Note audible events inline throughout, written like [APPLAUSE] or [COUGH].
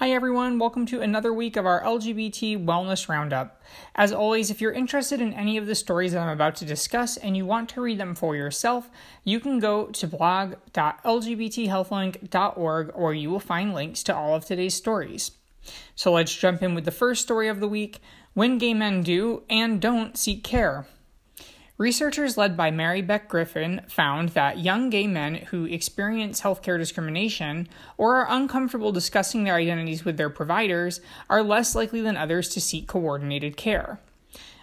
Hi, everyone. Welcome to another week of our LGBT Wellness Roundup. As always, if you're interested in any of the stories that I'm about to discuss and you want to read them for yourself, you can go to blog.lgbthealthlink.org where you will find links to all of today's stories. So let's jump in with the first story of the week When Gay Men Do and Don't Seek Care. Researchers led by Mary Beck Griffin found that young gay men who experience healthcare discrimination or are uncomfortable discussing their identities with their providers are less likely than others to seek coordinated care.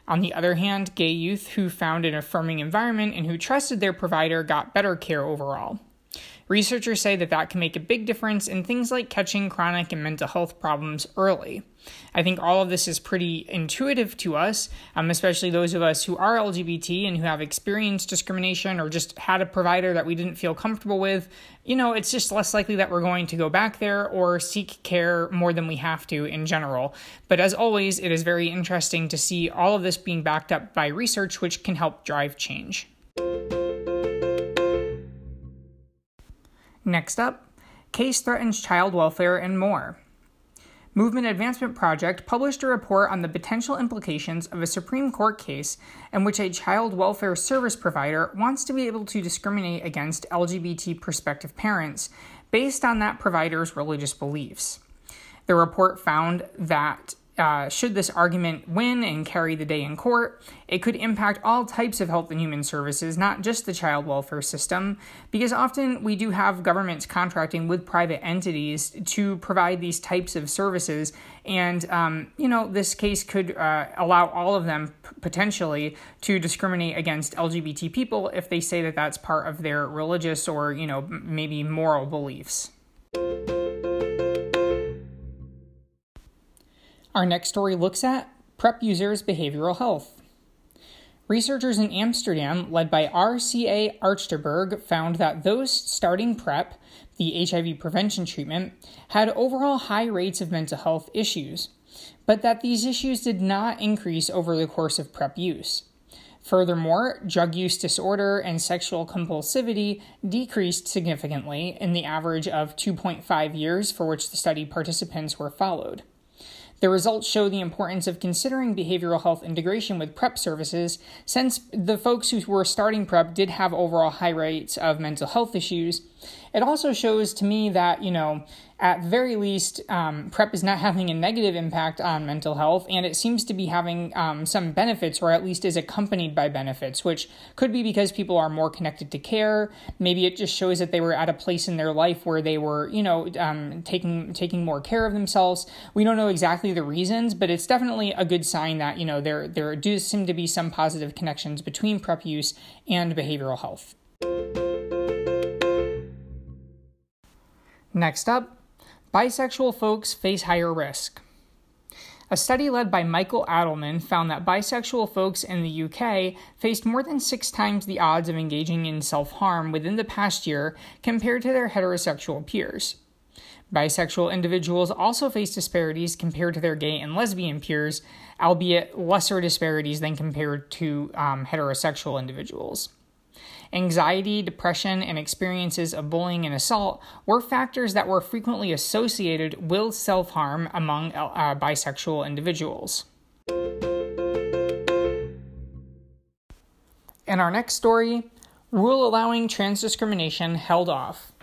On the other hand, gay youth who found an affirming environment and who trusted their provider got better care overall. Researchers say that that can make a big difference in things like catching chronic and mental health problems early. I think all of this is pretty intuitive to us, um, especially those of us who are LGBT and who have experienced discrimination or just had a provider that we didn't feel comfortable with. You know, it's just less likely that we're going to go back there or seek care more than we have to in general. But as always, it is very interesting to see all of this being backed up by research, which can help drive change. Next up, case threatens child welfare and more. Movement Advancement Project published a report on the potential implications of a Supreme Court case in which a child welfare service provider wants to be able to discriminate against LGBT prospective parents based on that provider's religious beliefs. The report found that uh, should this argument win and carry the day in court, it could impact all types of health and human services, not just the child welfare system, because often we do have governments contracting with private entities to provide these types of services. And, um, you know, this case could uh, allow all of them p- potentially to discriminate against LGBT people if they say that that's part of their religious or, you know, maybe moral beliefs. Our next story looks at PrEP users' behavioral health. Researchers in Amsterdam, led by RCA Achterberg, found that those starting PrEP, the HIV prevention treatment, had overall high rates of mental health issues, but that these issues did not increase over the course of PrEP use. Furthermore, drug use disorder and sexual compulsivity decreased significantly in the average of 2.5 years for which the study participants were followed. The results show the importance of considering behavioral health integration with PrEP services, since the folks who were starting PrEP did have overall high rates of mental health issues. It also shows to me that, you know, at very least, um, PrEP is not [LAUGHS] having a negative impact on mental health, and it seems to be having um, some benefits, or at least is accompanied by benefits, which could be because people are more connected to care. Maybe it just shows that they were at a place in their life where they were, you know, um, taking taking more care of themselves. We don't know exactly the reasons, but it's definitely a good sign that you know there there do seem to be some positive connections between PrEP use and behavioral health. Next up, Bisexual folks face higher risk. A study led by Michael Adelman found that bisexual folks in the UK faced more than six times the odds of engaging in self harm within the past year compared to their heterosexual peers. Bisexual individuals also face disparities compared to their gay and lesbian peers, albeit lesser disparities than compared to um, heterosexual individuals. Anxiety, depression, and experiences of bullying and assault were factors that were frequently associated with self harm among uh, bisexual individuals. In our next story, rule allowing trans discrimination held off.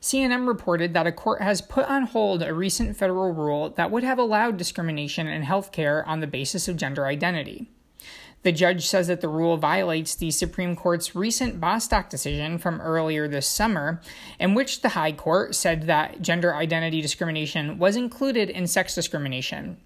CNN reported that a court has put on hold a recent federal rule that would have allowed discrimination in healthcare on the basis of gender identity. The judge says that the rule violates the Supreme Court's recent Bostock decision from earlier this summer, in which the High Court said that gender identity discrimination was included in sex discrimination.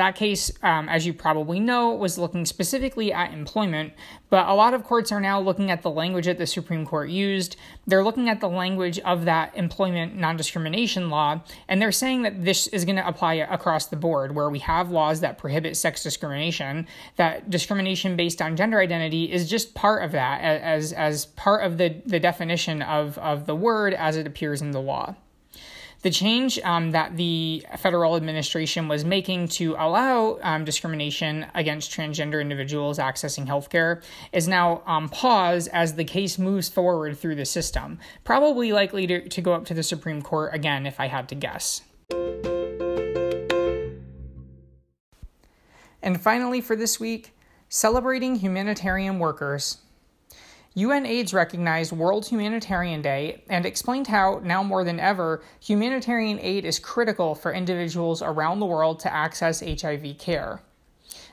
That case, um, as you probably know, was looking specifically at employment, but a lot of courts are now looking at the language that the Supreme Court used. They're looking at the language of that employment non discrimination law, and they're saying that this is going to apply across the board, where we have laws that prohibit sex discrimination, that discrimination based on gender identity is just part of that, as, as part of the, the definition of, of the word as it appears in the law. The change um, that the federal administration was making to allow um, discrimination against transgender individuals accessing healthcare is now um, paused as the case moves forward through the system, probably likely to, to go up to the Supreme Court again, if I had to guess. And finally, for this week, celebrating humanitarian workers. UNAIDS recognized World Humanitarian Day and explained how, now more than ever, humanitarian aid is critical for individuals around the world to access HIV care.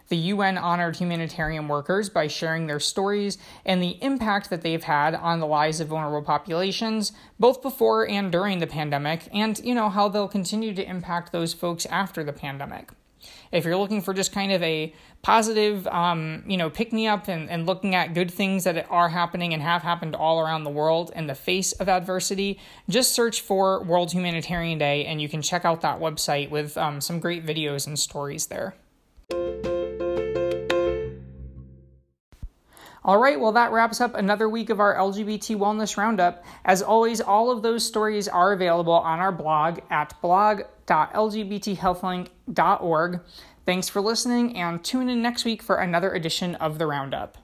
The UN honored humanitarian workers by sharing their stories and the impact that they've had on the lives of vulnerable populations, both before and during the pandemic, and you know how they'll continue to impact those folks after the pandemic. If you're looking for just kind of a positive, um, you know, pick me up and, and looking at good things that are happening and have happened all around the world in the face of adversity, just search for World Humanitarian Day and you can check out that website with um, some great videos and stories there. All right, well, that wraps up another week of our LGBT Wellness Roundup. As always, all of those stories are available on our blog at blog.lgbthealthlink.org. Thanks for listening and tune in next week for another edition of the Roundup.